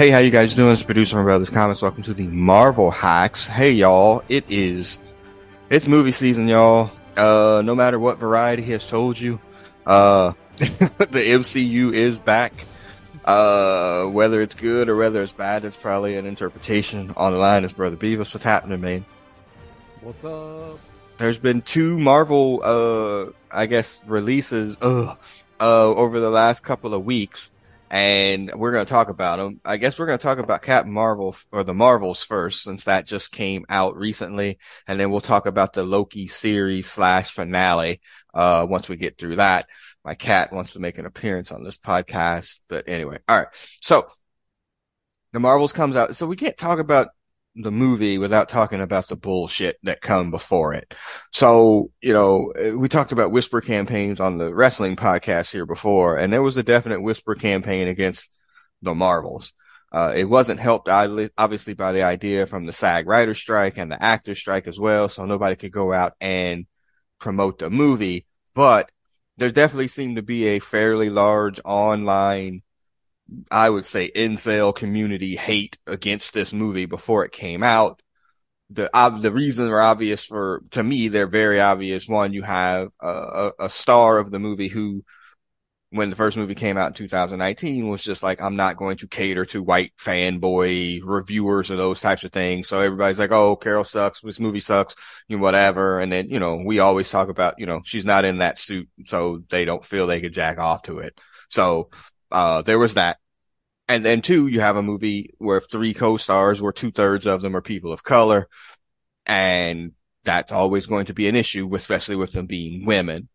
Hey, how you guys doing? It's producer from Brothers Comics. Welcome to the Marvel Hacks. Hey, y'all. It is, it's movie season, y'all. Uh, no matter what variety has told you, uh, the MCU is back. Uh, whether it's good or whether it's bad, it's probably an interpretation on the line. Is Brother Beavis. What's happening, man? What's up? There's been two Marvel, uh, I guess releases, uh, uh, over the last couple of weeks and we're going to talk about them. I guess we're going to talk about Captain Marvel or the Marvels first, since that just came out recently, and then we'll talk about the Loki series slash finale. Uh, once we get through that, my cat wants to make an appearance on this podcast, but anyway, all right. So the Marvels comes out, so we can't talk about the movie without talking about the bullshit that come before it. So, you know, we talked about whisper campaigns on the wrestling podcast here before, and there was a definite whisper campaign against the Marvels. Uh, it wasn't helped obviously by the idea from the SAG writer strike and the actor strike as well. So nobody could go out and promote the movie, but there definitely seemed to be a fairly large online I would say incel community hate against this movie before it came out. The, uh, the reasons are obvious for, to me, they're very obvious. One, you have a, a, star of the movie who, when the first movie came out in 2019 was just like, I'm not going to cater to white fanboy reviewers or those types of things. So everybody's like, Oh, Carol sucks. This movie sucks, you know, whatever. And then, you know, we always talk about, you know, she's not in that suit. So they don't feel they could jack off to it. So, uh, there was that. And then two, you have a movie where three co-stars, where two thirds of them are people of color. And that's always going to be an issue, especially with them being women.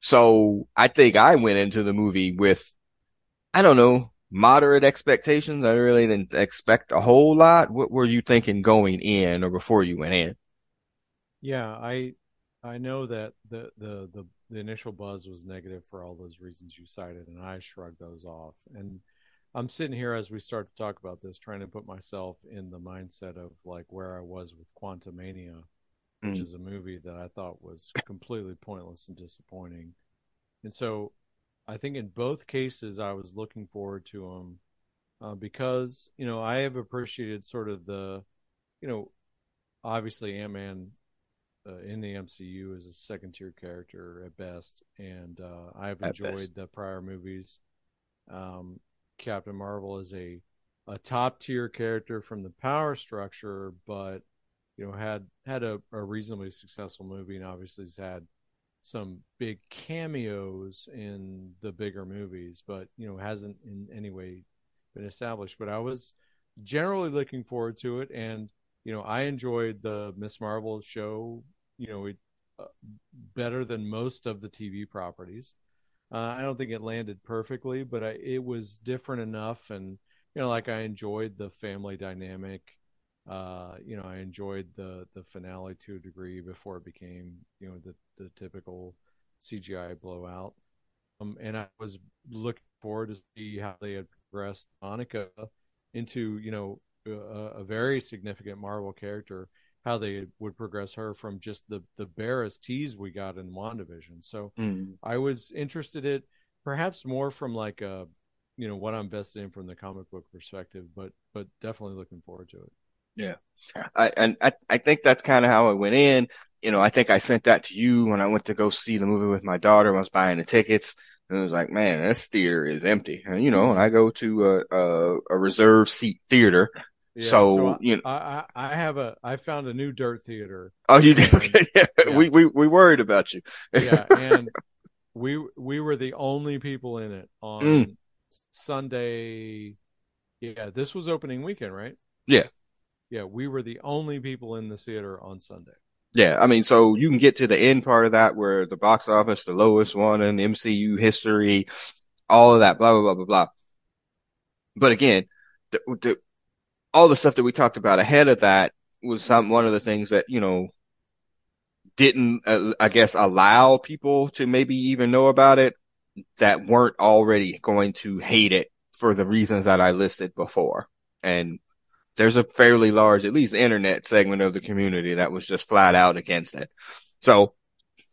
So I think I went into the movie with, I don't know, moderate expectations. I really didn't expect a whole lot. What were you thinking going in or before you went in? Yeah, I, I know that the, the, the, the initial buzz was negative for all those reasons you cited, and I shrugged those off. And I'm sitting here as we start to talk about this, trying to put myself in the mindset of like where I was with Quantumania, which mm. is a movie that I thought was completely pointless and disappointing. And so I think in both cases, I was looking forward to them uh, because, you know, I have appreciated sort of the, you know, obviously Ant Man uh, in the MCU is a second tier character at best. And uh, I've enjoyed the prior movies. Um, Captain Marvel is a a top tier character from the power structure, but you know had had a, a reasonably successful movie, and obviously has had some big cameos in the bigger movies, but you know hasn't in any way been established. But I was generally looking forward to it, and you know I enjoyed the Miss Marvel show. You know, it, uh, better than most of the TV properties. Uh, I don't think it landed perfectly, but I, it was different enough, and you know, like I enjoyed the family dynamic. Uh, you know, I enjoyed the the finale to a degree before it became you know the the typical CGI blowout. Um, and I was looking forward to see how they had progressed Monica into you know a, a very significant Marvel character how they would progress her from just the the barest tease we got in WandaVision. So mm. I was interested in perhaps more from like a you know what I'm vested in from the comic book perspective, but but definitely looking forward to it. Yeah, I and I I think that's kind of how it went in. You know, I think I sent that to you when I went to go see the movie with my daughter. I was buying the tickets. And it was like, man, this theater is empty. And you know, I go to a, a, a reserve seat theater yeah, so, so I, you know, I, I have a I found a new dirt theater. Oh, you did? Okay. Yeah. yeah. We we we worried about you. yeah, and we we were the only people in it on mm. Sunday. Yeah, this was opening weekend, right? Yeah. Yeah, we were the only people in the theater on Sunday. Yeah, I mean, so you can get to the end part of that where the box office, the lowest one in MCU history, all of that, blah blah blah blah blah. But again, the, the all the stuff that we talked about ahead of that was some one of the things that you know didn't uh, I guess allow people to maybe even know about it that weren't already going to hate it for the reasons that I listed before. And there's a fairly large, at least internet segment of the community that was just flat out against it. So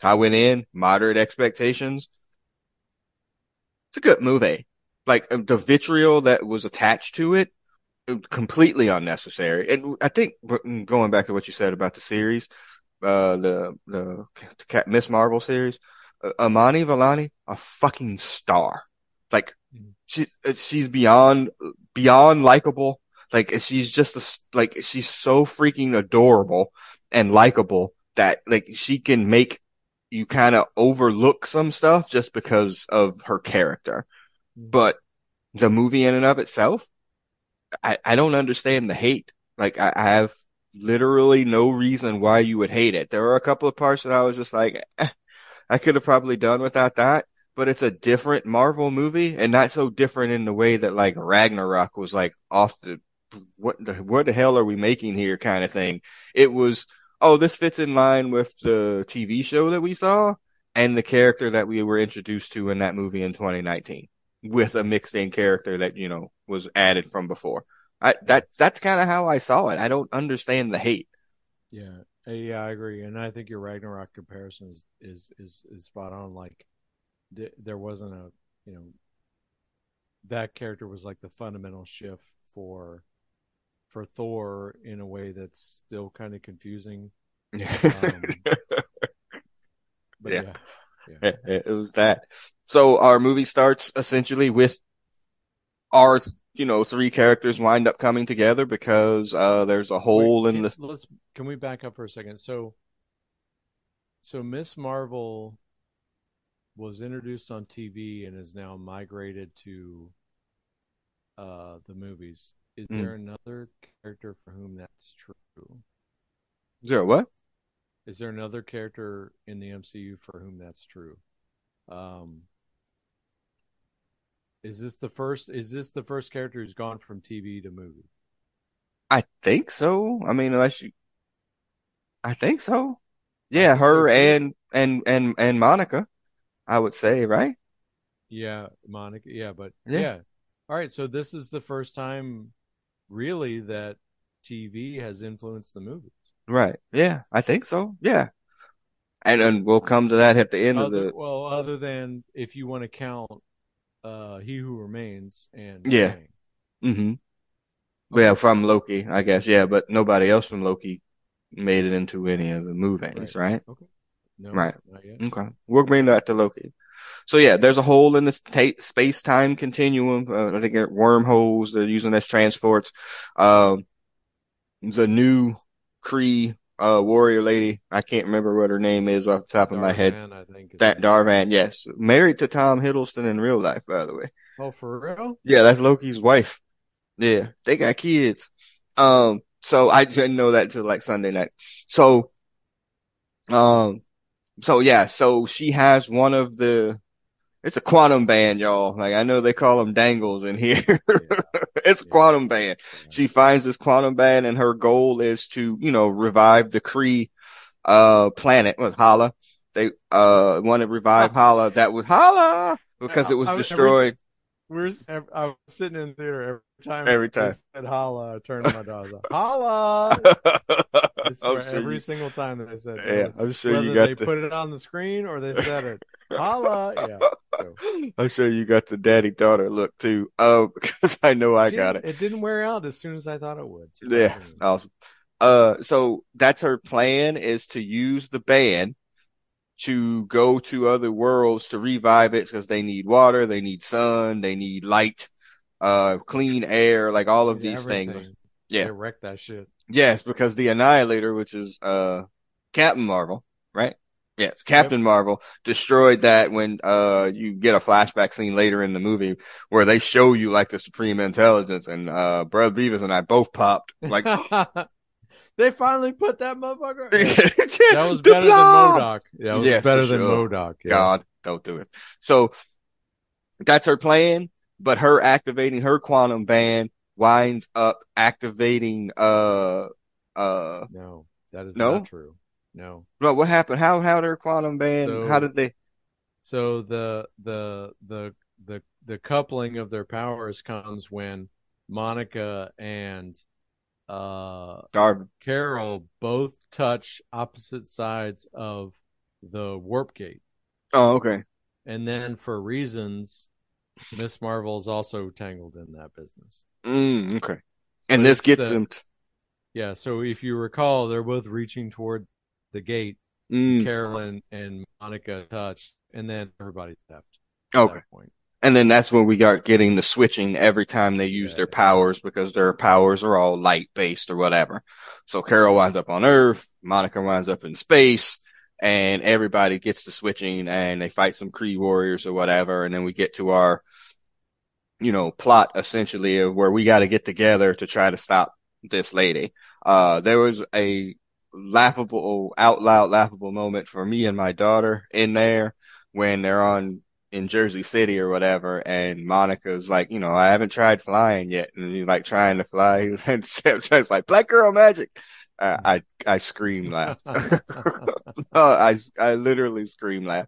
I went in moderate expectations. It's a good movie. Like the vitriol that was attached to it completely unnecessary. And I think going back to what you said about the series, uh, the the, the Miss Marvel series, uh, Imani Vellani, a fucking star. Like mm-hmm. she she's beyond beyond likable. Like she's just a, like she's so freaking adorable and likable that like she can make you kind of overlook some stuff just because of her character. Mm-hmm. But the movie in and of itself, I, I don't understand the hate. Like I, I have literally no reason why you would hate it. There were a couple of parts that I was just like, eh, I could have probably done without that, but it's a different Marvel movie and not so different in the way that like Ragnarok was like off the, what the, what the hell are we making here kind of thing. It was, oh, this fits in line with the TV show that we saw and the character that we were introduced to in that movie in 2019 with a mixed in character that, you know, was added from before. I, that, that's kind of how I saw it. I don't understand the hate. Yeah. Yeah, I agree. And I think your Ragnarok comparison is, is, is, is spot on. Like th- there wasn't a, you know, that character was like the fundamental shift for, for Thor in a way that's still kind of confusing. Um, yeah. yeah. Yeah. It was that. So our movie starts essentially with our, you know, three characters wind up coming together because, uh, there's a hole Wait, in the. Let's, can we back up for a second? So, so Miss Marvel was introduced on TV and is now migrated to, uh, the movies. Is mm. there another character for whom that's true? Is there what? Is there another character in the MCU for whom that's true? Um, is this the first? Is this the first character who's gone from TV to movie? I think so. I mean, unless you, I think so. Yeah, her and and and and Monica, I would say, right? Yeah, Monica. Yeah, but yeah. yeah. All right, so this is the first time, really, that TV has influenced the movie. Right. Yeah, I think so. Yeah. And then we'll come to that at the end other, of the. Well, other than if you want to count, uh, He Who Remains and. Yeah. Mm-hmm. Okay. Yeah, from Loki, I guess. Yeah, but nobody else from Loki made it into any of the movies, right? right? Okay. No, right. Okay. We'll bring that to Loki. So yeah, there's a hole in the ta- space time continuum. Uh, I think wormholes they're using as transports. Um, the new Kree uh, warrior lady. I can't remember what her name is off the top Dar-Benn, of my head. I think that Dar-Benn, yes, married to Tom Hiddleston in real life, by the way. Oh, for real? Yeah, that's Loki's wife. Yeah, they got kids. Um, so I didn't know that until like Sunday night. So, um, so yeah, so she has one of the it's a quantum band, y'all. Like I know they call them dangles in here. it's a quantum band. She finds this quantum band and her goal is to, you know, revive the Kree, uh, planet with Hala. They, uh, want to revive Hala. That was Hala because it was destroyed. We're, I was sitting in the theater every time. Every time. said Hala, I turned my dog. Holla! sure every you, single time that I said it. Yeah, I'm sure Whether you got they the... put it on the screen or they said it. Holla! Yeah. So. I'm sure you got the daddy daughter look too. Uh, because I know I got it. It didn't wear out as soon as I thought it would. So yeah, awesome. Uh, so that's her plan is to use the band to go to other worlds to revive it because they need water, they need sun, they need light, uh, clean air, like all of these Everything. things. Yeah. They wreck that shit. Yes, because the Annihilator, which is, uh, Captain Marvel, right? Yeah, Captain yep. Marvel destroyed that when, uh, you get a flashback scene later in the movie where they show you like the Supreme Intelligence and, uh, Brother Beavis and I both popped like, They finally put that motherfucker. that was better than MODOK. Yeah, was yes, better than sure. MODOK. Yeah. God, don't do it. So that's her plan, but her activating her quantum band winds up activating, uh, uh, no, that is no? not true. No. But what happened? How, how their quantum band, so, how did they? So the, the, the, the, the coupling of their powers comes when Monica and uh, Darby. Carol both touch opposite sides of the warp gate. Oh, okay. And then for reasons, Miss Marvel is also tangled in that business. Mm, okay. and But this gets the- them. T- Yeah. So if you recall, they're both reaching toward the gate. mm, Carolyn and Monica touched, and then everybody left. okay. And then that's when we got getting the switching every time they use their powers because their powers are all light based or whatever. So Carol winds up on Earth, Monica winds up in space, and everybody gets the switching and they fight some Kree warriors or whatever. And then we get to our, you know, plot essentially of where we got to get together to try to stop this lady. Uh, there was a laughable, out loud laughable moment for me and my daughter in there when they're on in Jersey City or whatever, and Monica's like, you know, I haven't tried flying yet, and he's like trying to fly, and Sam says like, "Black girl magic." Uh, I I scream laugh. I I literally scream laugh.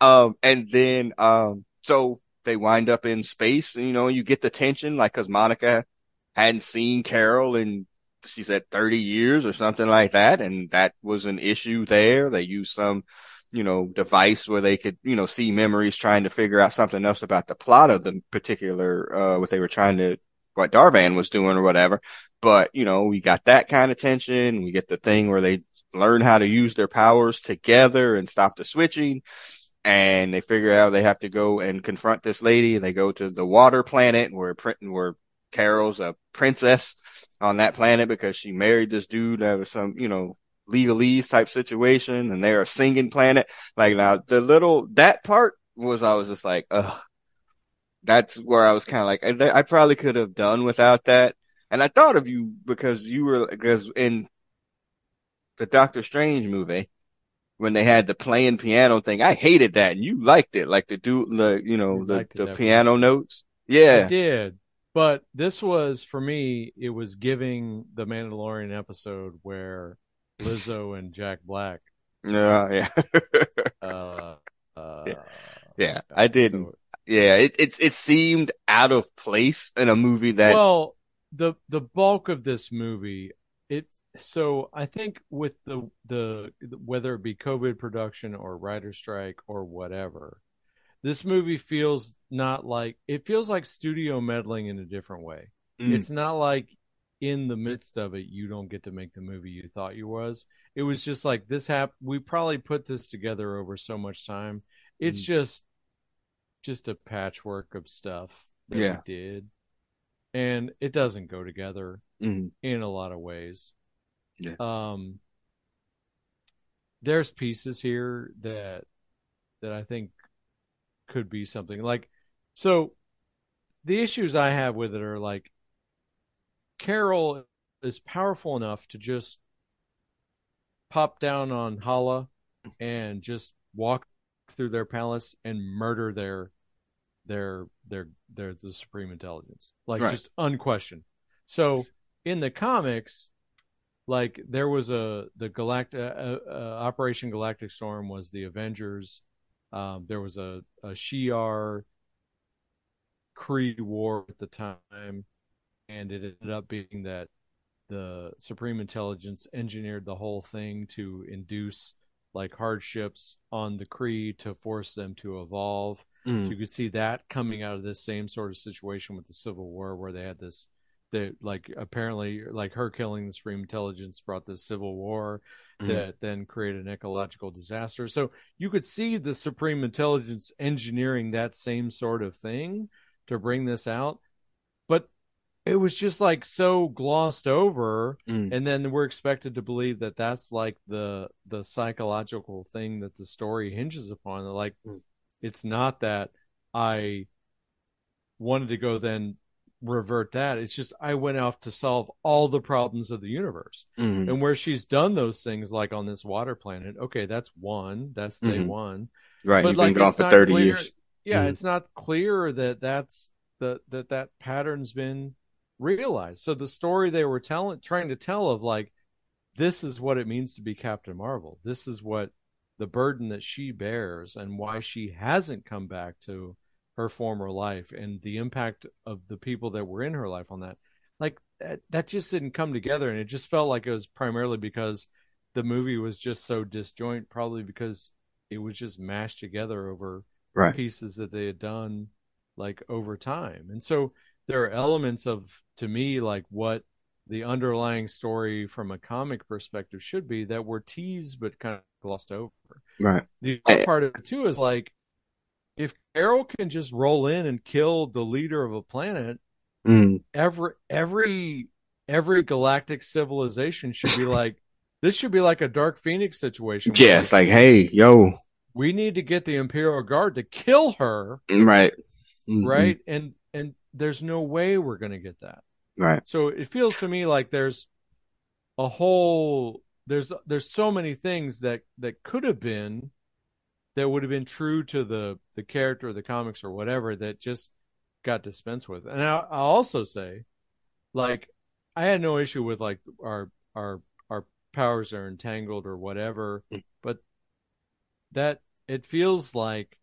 Um, and then um, so they wind up in space. You know, you get the tension, like, cause Monica hadn't seen Carol in, she said 30 years or something like that. And that was an issue there. They used some, you know, device where they could, you know, see memories trying to figure out something else about the plot of the particular, uh, what they were trying to, what Dar-Benn was doing or whatever. But, you know, we got that kind of tension. We get the thing where they learn how to use their powers together and stop the switching. And they figure out they have to go and confront this lady. And they go to the water planet where, printing where Carol's a princess on that planet because she married this dude that was some, you know, legalese type situation and they're a singing planet. Like now the little, that part was, I was just like, ugh, that's where I was kind of like, I, I probably could have done without that. And I thought of you because you were, because in the Doctor Strange movie, when they had the playing piano thing, I hated that and you liked it. Like the do, the, you know, You the, the piano notes. Yeah. I did. But this was for me, it was giving the Mandalorian episode where Lizzo and Jack Black Yeah. Yeah. uh uh Yeah, I didn't. so- Yeah, it it it seemed out of place in a movie that well, the the bulk of this movie, it so I think with the the whether it be COVID production or writer strike or whatever, this movie feels not like it feels like studio meddling in a different way. Mm. It's not like in the midst of it you don't get to make the movie you thought you was. It was just like this hap we probably put this together over so much time. It's Mm. just just a patchwork of stuff that Yeah. we did. And it doesn't go together Mhm. in a lot of ways. Yeah. Um there's pieces here that that I think could be something like so the issues I have with it are like Carol is powerful enough to just pop down on Hala and just walk through their palace and murder their their their their the supreme intelligence like Right. just unquestioned so in the comics like there was a the galactic uh, uh, operation galactic storm was the avengers um, there was a a shi'ar Kree war at the time and it ended up being that the supreme intelligence engineered the whole thing to induce like hardships on the Kree to force them to evolve. So Mm. you could see that coming out of this same sort of situation with the Civil War, where they had this, that like apparently like her killing the Supreme Intelligence brought this Civil War Mhm. that then created an ecological disaster. So you could see the Supreme Intelligence engineering that same sort of thing to bring this out, but it was just like so glossed over Mm. and then we're expected to believe that that's like the the psychological thing that the story hinges upon like Mm. it's not that i wanted to go then revert that it's just i went off to solve all the problems of the universe Mhm. and where she's done those things like on this water planet okay that's one that's day Mhm. one Right, but you've like been gone for thirty clear- years. yeah Mhm. it's not clear that that's the that that pattern's been realized so the story they were telling trying to tell of like this is what it means to be captain marvel this is what the burden that she bears and why she hasn't come back to her former life and the impact of the people that were in her life on that like that, that just didn't come together and it just felt like it was primarily because the movie was just so disjoint probably because it was just mashed together over Right. pieces that they had done like over time and so there are elements of to me like what the underlying story from a comic perspective should be that were teased but kind of glossed over. Right. The other part of it too is like if Carol can just roll in and kill the leader of a planet, Mm. every every every galactic civilization should be like this should be like a Dark Phoenix situation. Yeah, it's like, hey, yo, we need to get the Imperial Guard to kill her, right, Mhm. right? And and there's no way we're going to get that. right, So it feels to me like there's a whole there's there's so many things that that could have been that would have been true to the the character of the comics or whatever that just got dispensed with. And I, I'll also say, like, I had no issue with like our our our powers are entangled or whatever, but that it feels like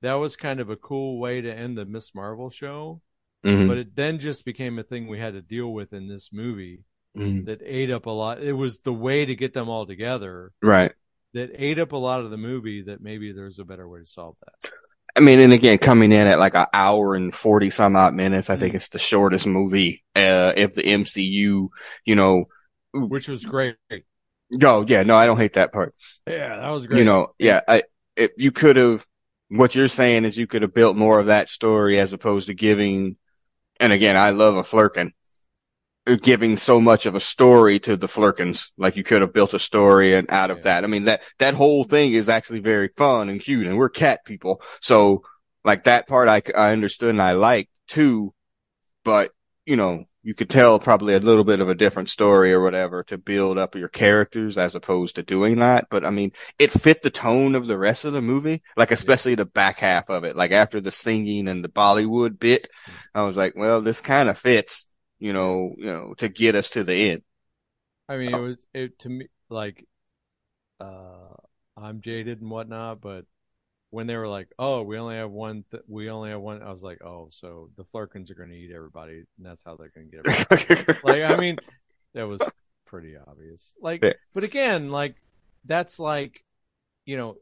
that was kind of a cool way to end the Miss Marvel show Mhm. but it then just became a thing we had to deal with in this movie Mhm. that ate up a lot. It was the way to get them all together right. That ate up a lot of the movie. That maybe there's a better way to solve that. I mean, and again, coming in at like an hour and 40 some odd minutes, I think it's the shortest movie, uh, if the MCU, you know, Which was great. go, yeah, no, I don't hate that part. Yeah, that was great. You know, yeah, I, if you could have, what you're saying is you could have built more of that story as opposed to giving, and again, I love a Flerken, giving so much of a story to the Flerkens. Like you could have built a story and out of Yeah. that. I mean, that, that whole thing is actually very fun and cute and we're cat people. So like that part I, I understood and I liked too, but you know, you could tell probably a little bit of a different story or whatever to build up your characters as opposed to doing that. But I mean, it fit the tone of the rest of the movie, like especially the back half of it. Like after the singing and the Bollywood bit, I was like, well, this kind of fits, you know, you know, to get us to the end. I mean, it was it to me like, uh, I'm jaded and whatnot, but when they were like, "Oh, we only have one, th- we only have one," I was like, "Oh, so the Flerkens are going to eat everybody, and that's how they're going to get everybody." like I mean, that was pretty obvious. Like, Yeah. but again, like that's like, you know,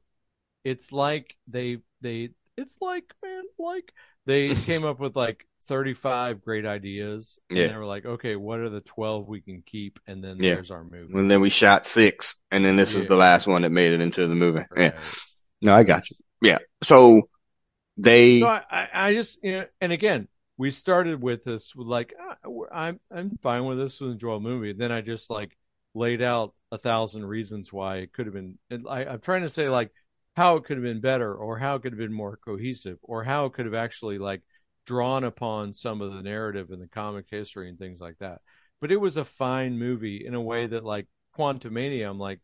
it's like they they it's like man, like they came up with like 35 great ideas, and Yeah. they were like, okay, what are the 12 we can keep, and then Yeah. there's our movie. and then we shot six and then this is the last one that made it into the movie. Yeah. No, I got you. Yeah. So they, I, I, just, you know, and again, we started with this with like, ah, I'm, I'm fine with this, was enjoyable movie. Then I just like laid out a thousand reasons why it could have been. I, I'm trying to say like how it could have been better, or how it could have been more cohesive, or how it could have actually like drawn upon some of the narrative in the comic history and things like that. But it was a fine movie in a way that like Quantumania, I'm like,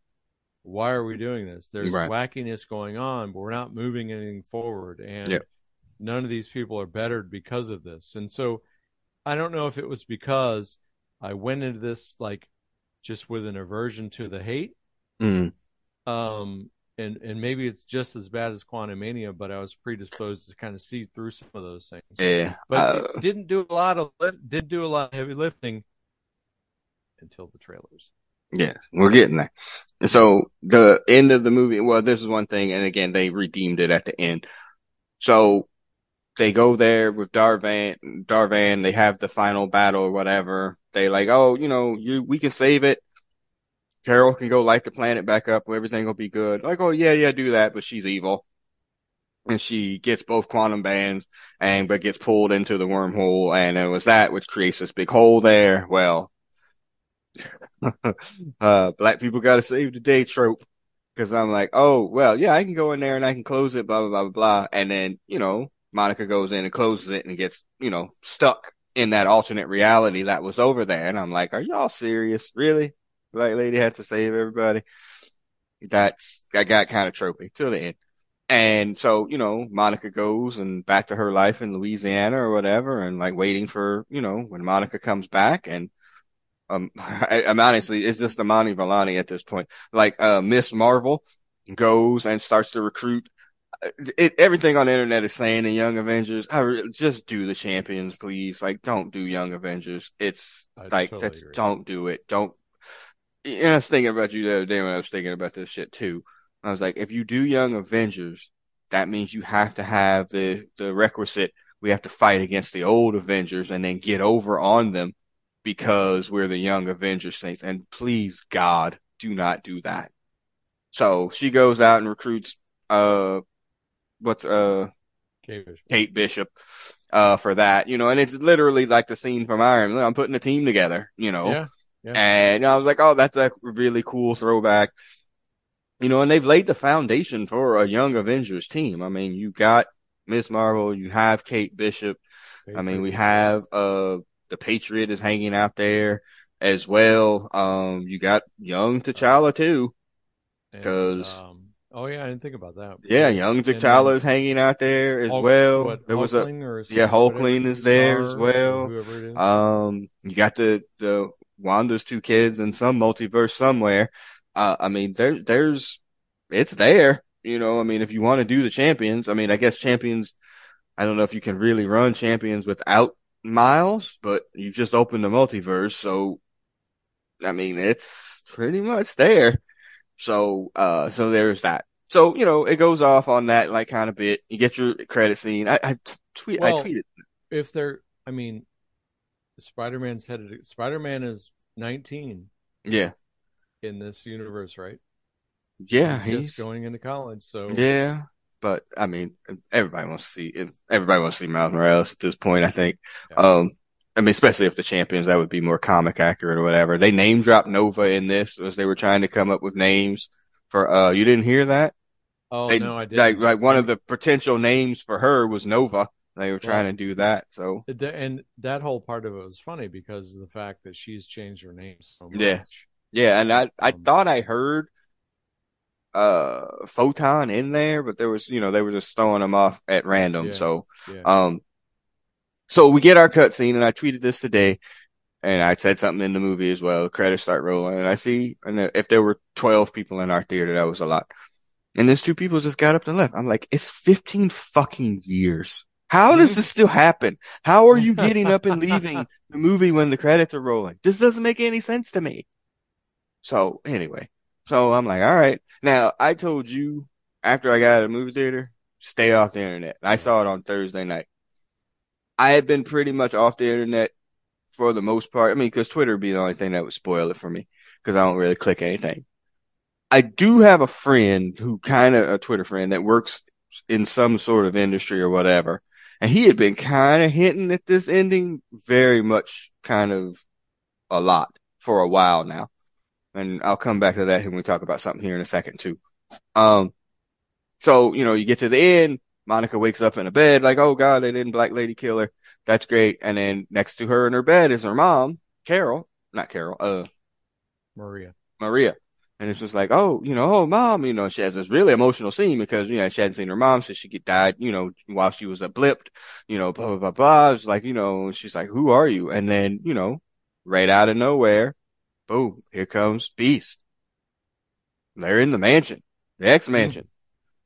why are we doing this? There's Right. wackiness going on, but we're not moving anything forward. And Yep. none of these people are bettered because of this. And so I don't know if it was because I went into this like just with an aversion to the hate. mm, Um and and maybe it's just as bad as Quantumania, but I was predisposed to kind of see through some of those things. yeah. But Uh, didn't do a lot of did do a lot of heavy lifting until the trailers. Yes, we're getting there. So the end of the movie, well, this is one thing, and again, they redeemed it at the end. So they go there with Dar-Benn, Dar-Benn, they have the final battle or whatever. They like, oh, you know, you, we can save it. Carol can go light the planet back up. Everything will be good. Like, oh, yeah, yeah, do that, but she's evil. And she gets both quantum bands and, but gets pulled into the wormhole. And it was that which creates this big hole there. Well, uh, black people got to save the day trope. Cause I'm like, oh, well, yeah, I can go in there and I can close it, blah, blah, blah, blah, blah. And then, you know, Monica goes in and closes it and gets, you know, stuck in that alternate reality that was over there. And I'm like, are y'all serious? Really? Black lady had to save everybody. That's, that got kind of tropey till the end. And so, you know, Monica goes and back to her life in Louisiana or whatever and like waiting for, you know, when Monica comes back and um, I, I'm honestly, it's just Amani Vellani at this point. Like, uh, Miss Marvel goes and starts to recruit. Uh, It, everything on the internet is saying the Young Avengers. I re- just do the champions, please. Like, don't do Young Avengers. It's I like, totally that's, agree. don't do it. Don't. And I was thinking about you the other day when I was thinking about this shit too. I was like, if you do Young Avengers, that means you have to have the, the requisite. We have to fight against the old Avengers and then get over on them because we're the young Avengers things. And please, God, do not do that. So she goes out and recruits, uh, what's, uh, Kate Bishop. Kate Bishop, uh, for that, you know, and it's literally like the scene from Iron Man. I'm putting a team together, you know, Yeah. Yeah. and I was like, oh, that's a really cool throwback. You know, and they've laid the foundation for a young Avengers team. I mean, you got Miss Marvel, you have Kate Bishop. I mean, we have, uh, the Patriot is hanging out there as well. Um, you got young T'Challa too. And, 'cause- um, oh yeah, I didn't think about that. Yeah, young T'Challa is hanging out there as Hulk- well. what, there was a, yeah, Hulkling is there as well. Whoever it is. Um, you got the, the Wanda's two kids in some multiverse somewhere. Uh, I mean, there's, there's, it's there. You know, I mean, if you want to do the champions, I mean, I guess champions, I don't know if you can really run champions without Miles, but you just opened the multiverse. So, I mean, it's pretty much there. So, uh, so there's that. So, you know, it goes off on that like kind of bit. You get your credit scene. I, I t- tweet, Well, I tweeted. if they're, I mean, Spider-Man's headed. Spider-Man is 19 Yeah. in this universe, right? Yeah. he's, just going into college. So Yeah, but I mean, everybody wants to see everybody wants to see Miles Morales at this point. I think. Yeah. Um, I mean, especially if the champions, that would be more comic accurate or whatever. They name dropped Nova in this as they were trying to come up with names for. Uh, you didn't hear that? Oh They- no, I didn't. Like, like one of the potential names for her was Nova. They were trying to do that. So and that whole part of it was funny because of the fact that she's changed her name so much. Yeah. yeah, and I I Um, thought I heard uh photon in there, but there was you know they were just throwing them off at random. Yeah. So. Yeah. Um, so we get our cutscene, and I tweeted this today, and I said something in the movie as well. The credits start rolling, and I see, and if there were twelve people in our theater, that was a lot. And there's two people just got up and left. I'm like, it's 15 fucking years. How does mm-hmm. this still happen? How are you getting up and leaving the movie when the credits are rolling? This doesn't make any sense to me. So anyway, so I'm like, all right. Now I told you after I got out of the movie theater, stay off the internet. I saw it on Thursday night. I had been pretty much off the internet for the most part. I mean, cause Twitter would be the only thing that would spoil it for me cause I don't really click anything. I do have a friend who kind of a Twitter friend that works in some sort of industry or whatever. And he had been kind of hinting at this ending very much kind of a lot for a while now. And I'll come back to that when we talk about something here in a second too. Um, so, you know, you get to the end, Monica wakes up in a bed like, oh God, they didn't Black Lady kill her. That's great. And then next to her in her bed is her mom, Carol, not Carol, uh, Maria. Maria. And it's just like, oh, you know, oh, mom, you know, she has this really emotional scene because, you know, she hadn't seen her mom since she get died, you know, while she was a blipped, you know, blah, blah, blah, blah. It's like, you know, she's like, who are you? And then, you know, right out of nowhere, boom, here comes Beast. They're in the mansion, the X hmm. mansion.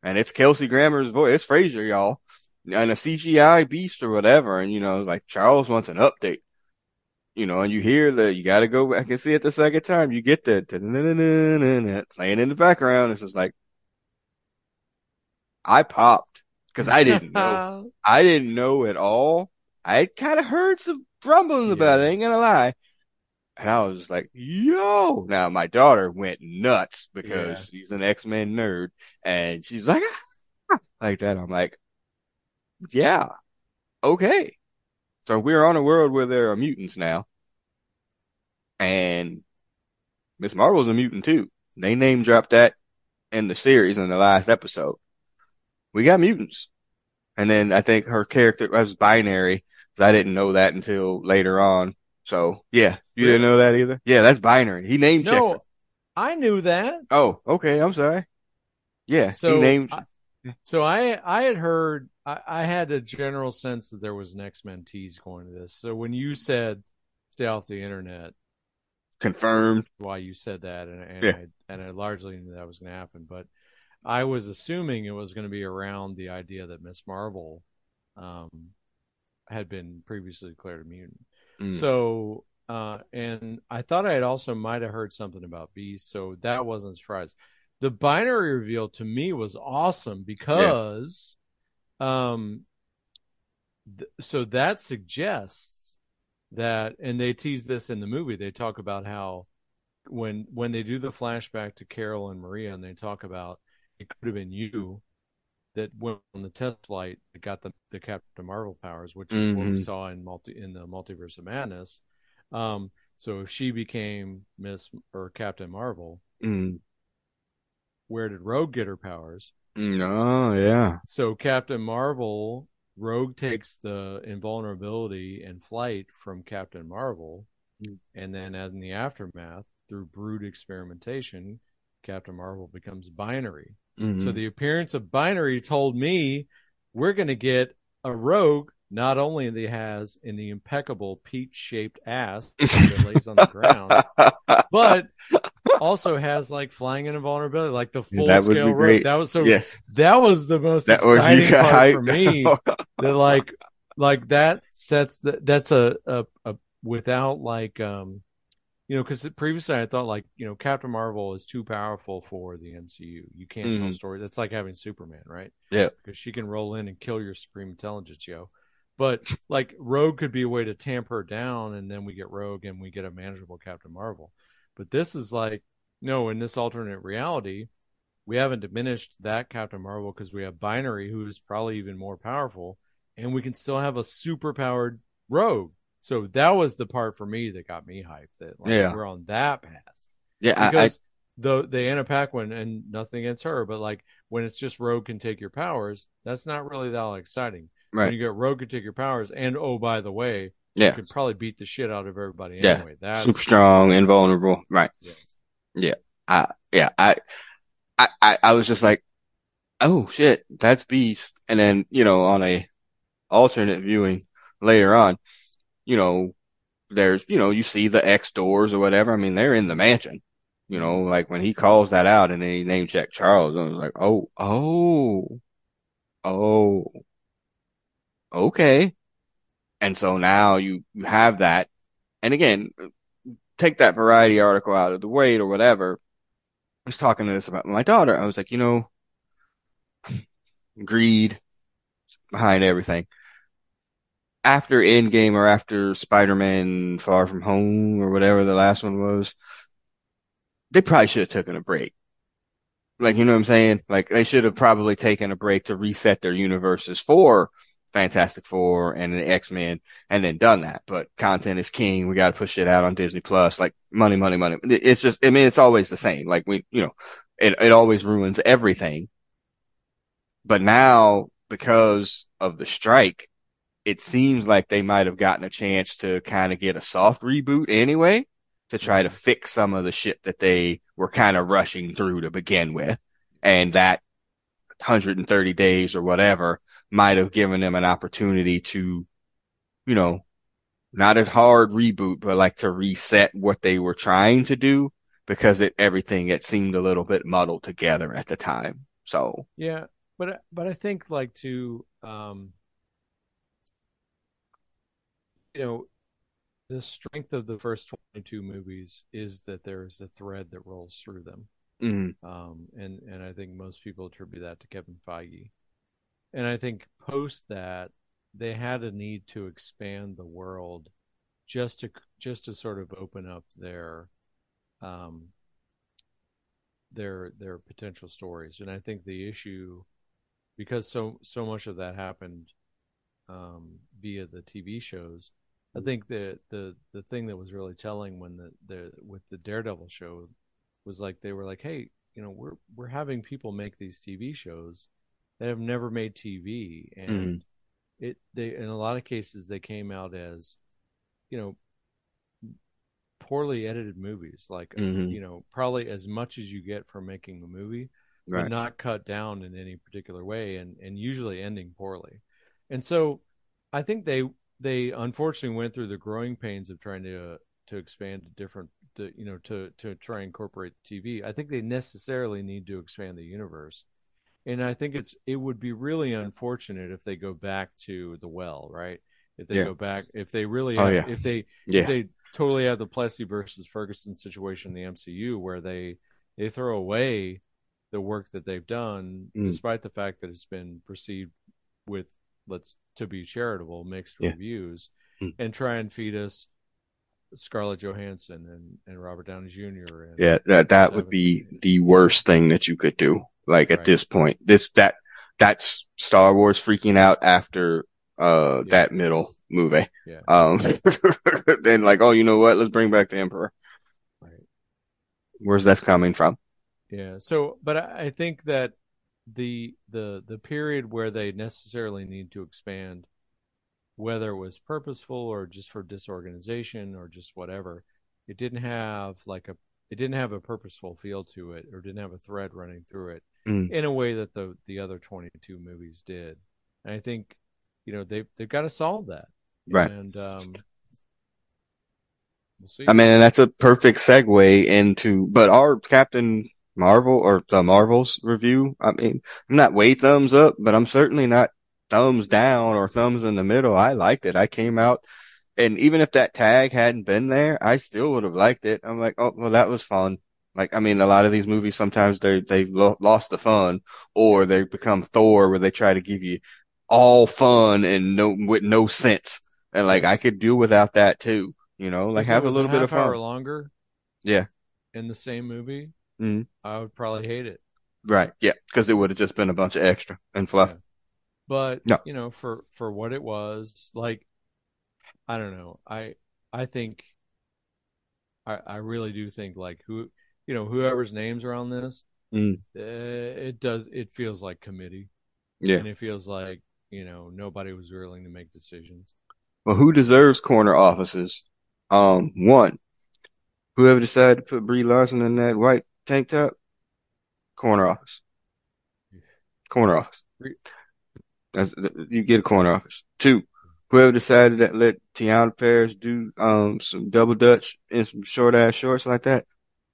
And it's Kelsey Grammer's voice. It's Frasier, y'all. And a CGI Beast or whatever. And, you know, like Charles wants an update you know, and you hear the, you gotta go back and see it the second time. You get the playing in the background. It's just like, I popped because I didn't know. I didn't know at all. I kind of heard some rumbling about it. I ain't gonna lie. And I was just like, yo, now my daughter went nuts because Yeah. she's an X-Men nerd and she's like, ah, like that. I'm like, yeah, okay. So we're on a world where there are mutants now. And Miss Marvel's a mutant too. They name dropped that in the series in the last episode. We got mutants. And then I think her character was binary. 'cause I didn't know that until later on. So yeah, you didn't know that either? Yeah, that's binary. He name checked her. No, I knew that. Oh, okay. I'm sorry. Yeah, So he named. I, so I I had heard I, I had a general sense that there was an X Men tease going to this. So when you said stay off the internet, confirmed. why you said that, and and Yeah. I and I largely knew that was going to happen, but I was assuming it was going to be around the idea that Miss Marvel um had been previously declared a mutant. Mm. So, uh, and I thought I had also might have heard something about Beast, so that wasn't a surprise. The binary reveal to me was awesome because, um, th- so that suggests that and they tease this in the movie they talk about how when when they do the flashback to carol and maria and they talk about it could have been you that went on the test flight that got the, the captain marvel powers which is what we Mhm. saw in multi in the multiverse of madness um so if she became miss or captain marvel Mm. where did rogue get her powers Mm, Oh yeah. so Captain Marvel, Rogue takes the invulnerability and flight from Captain Marvel, Mm. and then as in the aftermath, through brood experimentation, Captain Marvel becomes binary. Mhm. So the appearance of binary told me we're going to get a Rogue not only that has in the impeccable peach-shaped ass that lays on the ground, but also has like flying and invulnerability, like the full that would scale great. That was so yes. that was the most That was exciting you part hype. for me. that like like that sets the that's a a, a without like um you know because previously I thought like you know Captain Marvel is too powerful for the MCU. You can't tell Mhm. story. That's like having Superman, right? Yeah. because she can roll in and kill your supreme intelligence, yo. But like Rogue could be a way to tamp her down, and then we get Rogue and we get a manageable Captain Marvel. But this is like no, in this alternate reality, we haven't diminished that Captain Marvel because we have Binary, who is probably even more powerful, and we can still have a super powered Rogue. So that was the part for me that got me hyped. That like, Yeah. we're on that path yeah. I, I, because the the Anna Paquin and nothing against her, but like when it's just Rogue can take your powers, that's not really that exciting. When right. you get Rogue can take your powers, and oh by the way, Yeah. you could probably beat the shit out of everybody Yeah. anyway. That's Super strong, invulnerable. Right. Yeah. Yeah. I, yeah. I, I, I, was just like, oh shit, that's Beast. And then, you know, on a alternate viewing later on, you know, there's, you know, you see the X doors or whatever. I mean, they're in the mansion. You know, like when he calls that out and then he name checked Charles, I was like, oh, oh, oh, okay. And so now you, you have that. And again, take that variety article out of the way or whatever. I was talking to this about my daughter. I was like, you know, greed behind everything. After Endgame or after Spider-Man Far From Home or whatever the last one was, they probably should have taken a break. Like, you know what I'm saying? Like, they should have probably taken a break to reset their universes for Fantastic Four and the X-Men and then done that. But content is king. We got to push it out on Disney Plus. Like, money, money, money. It's just, I mean, it's always the same. Like, we, you know, it, it always ruins everything. But now, because of the strike, it seems like they might have gotten a chance to kind of get a soft reboot anyway to try to fix some of the shit that they were kind of rushing through to begin with. And that 130 days or whatever might have given them an opportunity to, you know, not a hard reboot, but like to reset what they were trying to do because it, everything, it seemed a little bit muddled together at the time. So, Yeah, but but I think like to um you know the strength of the first 22 movies is that there's a thread that rolls through them. mm, Um and and I think most people attribute that to Kevin Feige. And I think post that they had a need to expand the world just to just to sort of open up their um their their potential stories. And I think the issue because so so much of that happened um, via the TV shows. I think the the the thing that was really telling when the the with the Daredevil show was like they were like, hey, you know, we're we're having people make these TV shows that have never made TV, and Mhm. it they in a lot of cases they came out as, you know, poorly edited movies, like Mhm. you know, probably as much as you get from making a movie but not cut down in any particular way and and usually ending poorly and so i think they they unfortunately went through the growing pains of trying to uh, to expand to different to, you know to to try and incorporate tv i think they necessarily need to expand the universe and i think it's it would be really unfortunate if they go back to the well right if they Yeah. go back if they really Oh, have, yeah. if they Yeah. if they totally have the Plessy versus Ferguson situation in the MCU where they they throw away the work that they've done Mm. despite the fact that it's been perceived with let's to be charitable, mixed reviews, Hmm. and try and feed us Scarlett Johansson and, and Robert Downey Jr. And, Yeah, that that would be the worst thing that you could do. Like at this point, this that that's Star Wars freaking out after uh Yeah. that middle movie. Yeah. Um, then like, oh, you know what? Let's bring back the Emperor. Right. Where's that coming from? Yeah. So, but I I think that the the the period where they necessarily need to expand, whether it was purposeful or just for disorganization or just whatever, it didn't have like a it didn't have a purposeful feel to it or didn't have a thread running through it Mm. in a way that the the other 22 movies did. And I think you know they they've got to solve that. Right. And um we'll see. I mean, and that's a perfect segue into, but our Captain Marvel or the Marvels review, I mean, I'm not way thumbs up, but I'm certainly not thumbs down or thumbs in the middle. I liked it. I came out and even if that tag hadn't been there, I still would have liked it. I'm like, oh, well, that was fun. Like, I mean, a lot of these movies, sometimes they, they've lo- lost the fun or they become Thor where they try to give you all fun and no, with no sense. And like, I could do without that too, you know, like If have a little bit of fun. longer Yeah. in the same movie, Mhm. I would probably hate it. Right. Yeah. Cause it would have just been a bunch of extra and fluff. Yeah. But No. you know, for for what it was, like I don't know. I I think I I really do think like who you know whoever's names are on this, Mm. uh, it does it feels like committee, Yeah. and it feels like you know nobody was willing to make decisions. Well, who deserves corner offices? Um, one, whoever decided to put Brie Larson in that white tank top, corner office. Corner office. That's, you get a corner office. Two, whoever decided to let Teyonah Parris do, um, some double dutch in some short ass shorts like that,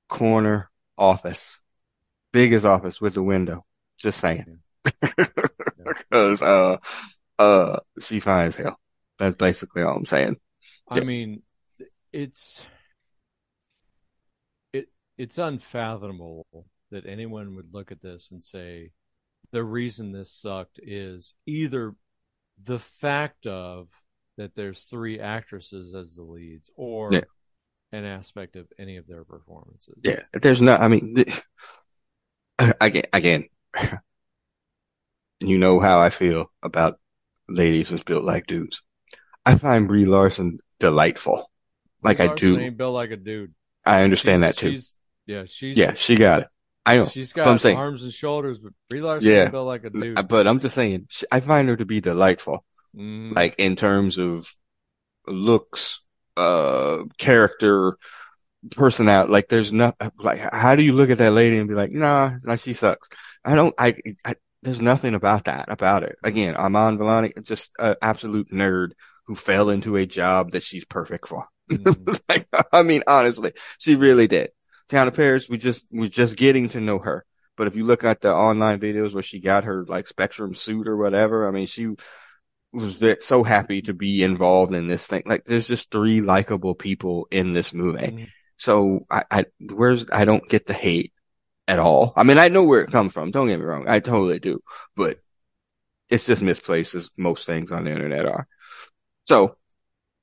corner office. Biggest office with a window. Just saying. Cause, uh, uh, she fine as hell. That's basically all I'm saying. I Yeah. mean, it's it it's unfathomable that anyone would look at this and say the reason this sucked is either the fact of that there's three actresses as the leads or Yeah. An aspect of any of their performances. Yeah, there's not. I mean, again, again, you know how I feel about ladies that's built like dudes. I find Brie Larson delightful. Like I Larson do. Ain't built like a dude. I understand She's- that too. She's, yeah, she's Yeah, she got it. I know, She's got I'm saying. arms and shoulders, but Brie Larson Yeah. built like a dude. but I'm just saying, I find her to be delightful. Mm. Like in terms of looks, uh, character, personality. Like there's not, like, how do you look at that lady and be like, nah, like she sucks? I don't, I, I there's nothing about that, about it. Again, Iman Vellani, just an absolute nerd who fell into a job that she's perfect for. Mhm. like, I mean, honestly, she really did. Teyonah Parris, we just, we're just getting to know her. But if you look at the online videos where she got her like Spectrum suit or whatever, I mean, she was so happy to be involved in this thing. Like, there's just three likable people in this movie. Mhm. So I, I, where's, I don't get the hate at all. I mean, I know where it comes from. Don't get me wrong. I totally do, but it's just misplaced as most things on the internet are. So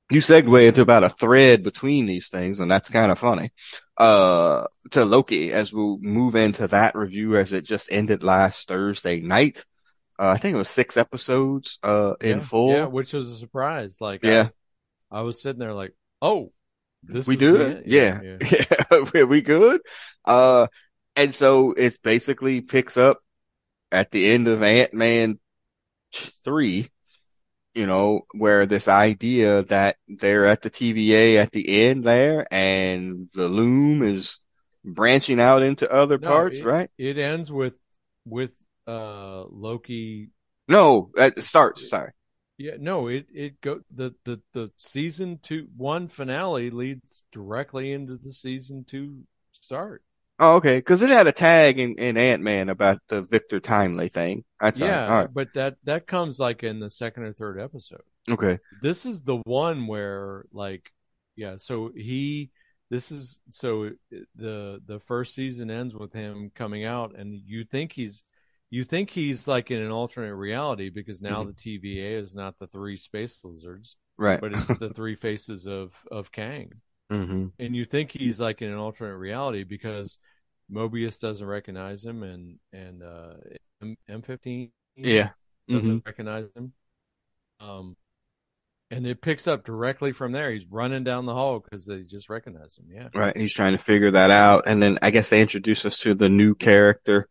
you segue into about a thread between these things, and that's kind of funny. Uh, to Loki as we'll move into that review as it just ended last Thursday night. Uh, I think it was six episodes, uh, in yeah, full. Yeah, which was a surprise. Like, Yeah. I, I was sitting there like, oh, this we is do it. end? Yeah. yeah. Yeah. we good. Uh, and so it basically picks up at the end of Ant-Man 3, you know, where this idea that they're at the TVA at the end there and the loom is branching out into other No, parts, it- right? It ends with with uh Loki. No, it starts, sorry. Yeah, no, it it go the the the season two one finale leads directly into the season two start. Oh, okay. Cause it had a tag in, in Ant-Man about the Victor Timely thing. That's right. yeah, right. but that that comes like in the second or third episode. Okay. this is the one where like yeah so he this is so the the first season ends with him coming out and you think he's you think he's like in an alternate reality because now Mhm. the TVA is not the three space lizards, Right. but it's the three faces of of Kang. hmm And you think he's like in an alternate reality because Mobius doesn't recognize him and and uh M B-15 Yeah. doesn't hmm recognize him. Um and it picks up directly from there. He's running down the hall because they just recognize him. Yeah. Right. He's trying to figure that out. And then I guess they introduce us to the new character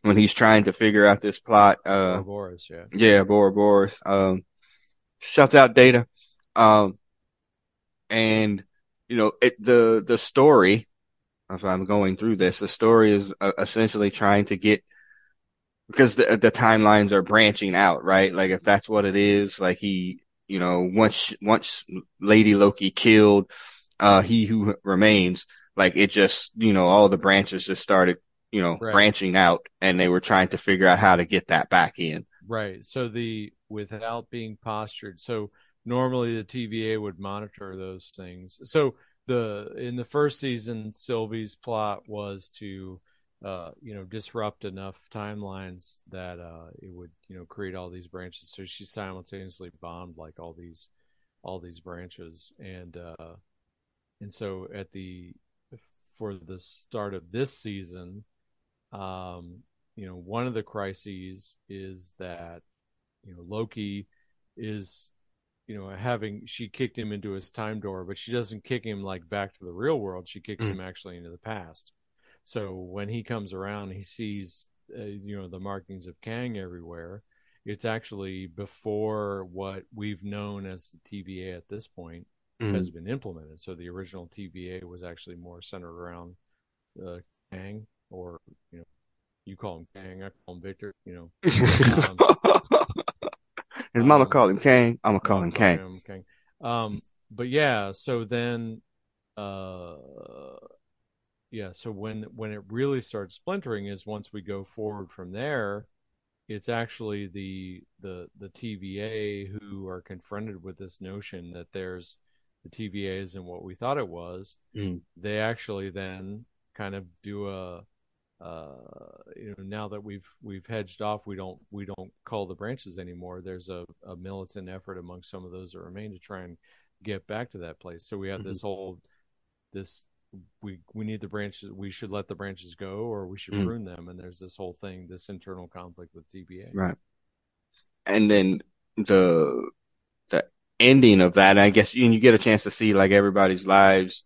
when he's trying to figure out this plot. Uh, Ouroboros, yeah. yeah, Boris. um, shuts out data. Um, and, you know, it, the, the story, as I'm going through this, the story is uh, essentially trying to get, because the, the timelines are branching out, right? Like if that's what it is, like he, you know, once, once Lady Loki killed, uh, he who remains, like it just, you know, all the branches just started, you know, Right. branching out and they were trying to figure out how to get that back in. Right. So the without being postured. So normally the TVA would monitor those things. So the in the first season, Sylvie's plot was to uh, you know, disrupt enough timelines that uh it would, you know, create all these branches. So she simultaneously bombed like all these all these branches. And uh and so at the for the start of this season, um, you know, one of the crises is that, you know, Loki is, you know, having she kicked him into his time door, but she doesn't kick him like back to the real world. She kicks Mm. him actually into the past. So when he comes around, he sees, uh, you know, the markings of Kang everywhere. It's actually before what we've known as the TVA at this point Mm. has been implemented. So the original TVA was actually more centered around uh, Kang, or you know, you call him Kang, I call him Victor. You know, His mama um, called him Kang. I'm gonna call him Kang. him Kang. Um, but yeah, so then, uh, yeah, so when when it really starts splintering is once we go forward from there. It's actually the the the TVA who are confronted with this notion that there's the TVA isn't what we thought it was. Mm. They actually then kind of do a uh, you know now that we've we've hedged off we don't we don't call the branches anymore there's a, a militant effort among some of those that remain to try and get back to that place so we have Mhm. this whole this we we need the branches we should let the branches go or we should Mhm. prune them and there's this whole thing this internal conflict with TVA Right. And then the the ending of that, I guess you, you get a chance to see like everybody's lives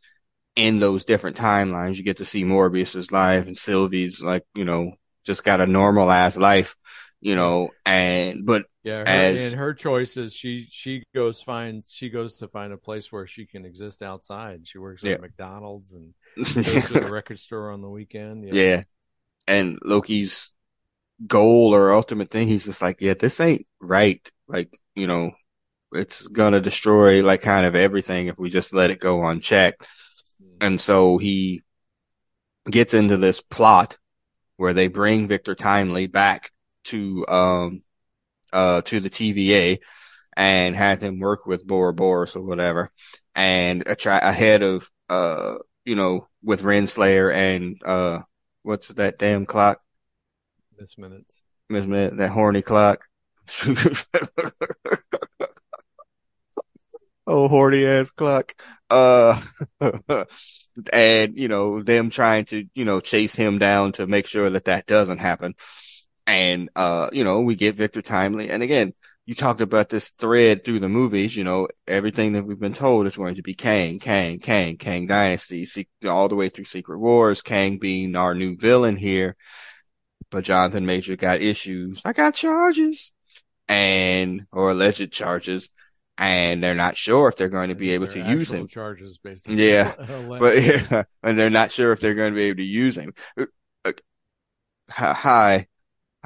in those different timelines. You get to see Mobius's life and Sylvie's like, you know, just got a normal ass life, you know, and but yeah her, As- and her choice is she she goes find she goes to find a place where she can exist outside she works Yeah. at McDonald's and goes to the record store on the weekend yeah. And Loki's goal or ultimate thing, he's just like, yeah, this ain't right. Like, you know, it's gonna destroy like kind of everything if we just let it go unchecked. Mm. And so he gets into this plot where they bring Victor Timely back to, um, uh, to the TVA and have him work with Ouroboros or whatever and try ahead of, uh, you know, with Renslayer and, uh, what's that damn clock? Miss minutes Miss Minute, that horny clock. oh, horny ass clock. Uh, and you know, them trying to, you know, chase him down to make sure that that doesn't happen. And, uh, you know, we get Victor Timely. And again, you talked about this thread through the movies, you know, everything that we've been told is going to be Kang, Kang, Kang, Kang Dynasty, all the way through Secret Wars, Kang being our new villain here but Jonathan Major got issues. I got charges and, or alleged charges and they're not sure if they're going to be able to use him. charges basically Yeah. But yeah, and they're not sure if they're going to be able to use him. Uh, uh, Hi,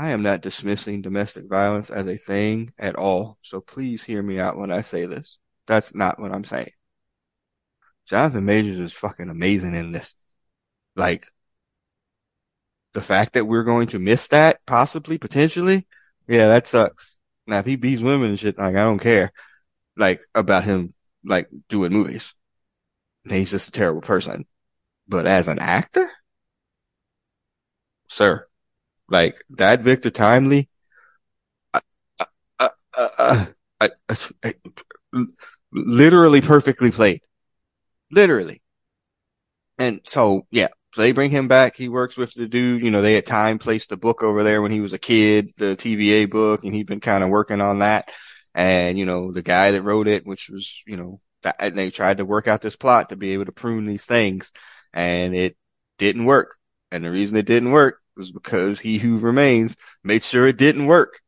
I am not dismissing domestic violence as a thing at all. So please hear me out when I say this. That's not what I'm saying. Jonathan Majors is fucking amazing in this. Like, the fact that we're going to miss that, possibly, potentially, yeah, that sucks. Now, if he beats women and shit, like, I don't care, like, about him, like, doing movies. He's just a terrible person. But as an actor? Sir, Like that Victor Timely, uh, uh, uh, literally perfectly played, literally. And so, yeah, they bring him back. He works with the dude. You know, they had time placed the book over there when he was a kid, the TVA book, and he'd been kind of working on that. And, you know, the guy that wrote it, which was, you know, that, they tried to work out this plot to be able to prune these things and it didn't work. And the reason it didn't work was because he who remains made sure it didn't work.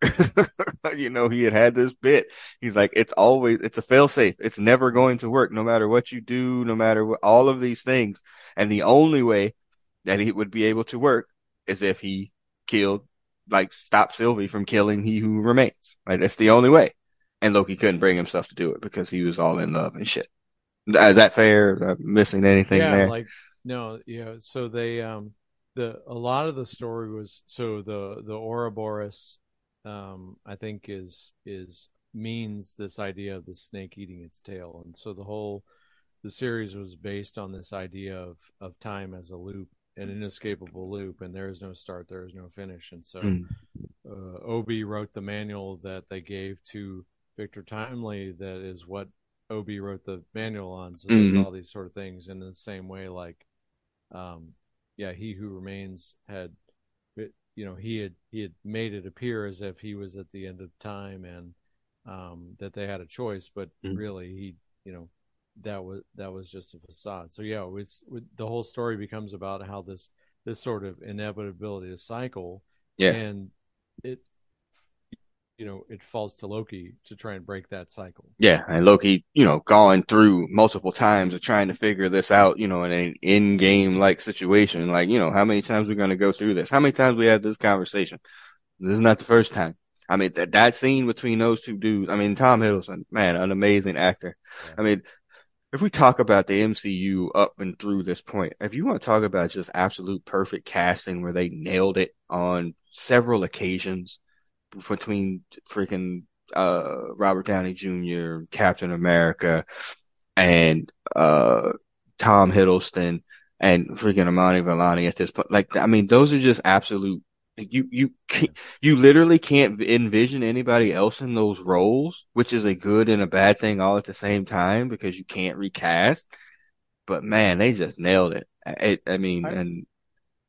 you know, he had had this bit. He's like, it's always, it's a fail safe. It's never going to work no matter what you do, no matter what, all of these things. And the only way that it would be able to work is if he killed, like, stop Sylvie from killing he who remains. Like, that's the only way. And Loki couldn't bring himself to do it because he was all in love and shit. Is that fair? Am missing anything yeah, there? like no, yeah. So they um the a lot of the story was so the the Ouroboros um I think is is means this idea of the snake eating its tail, and so the whole the series was based on this idea of of time as a loop, an inescapable loop, and there is no start, there is no finish, and so Mm. uh, Obi wrote the manual that they gave to Victor Timely. That is what Obi wrote the manual on. So there's Mhm. all these sort of things. And in the same way, like, um, yeah, he who remains had, you know, he had he had made it appear as if he was at the end of time and um, that they had a choice, but Mhm. really he, you know, that was that was just a facade. So yeah, it's the whole story becomes about how this this sort of inevitability to cycle Yeah. and it you know it falls to loki to try and break that cycle Yeah, and Loki, you know, going through multiple times of trying to figure this out, you know, in an in-game like situation. Like, you know, how many times we're going to go through this? How many times we had this conversation? This is not the first time. I mean, that, that scene between those two dudes, I mean, Tom Hiddleston, man, an amazing actor. Yeah. I mean, if we talk about the MCU up and through this point, if you want to talk about just absolute perfect casting where they nailed it on several occasions between freaking uh Robert Downey Jr., Captain America, and uh Tom Hiddleston and freaking Iman Vellani at this point. Like, I mean, those are just absolute. You you you literally can't envision anybody else in those roles, which is a good and a bad thing all at the same time because you can't recast. But man, they just nailed it. I, I mean, I- and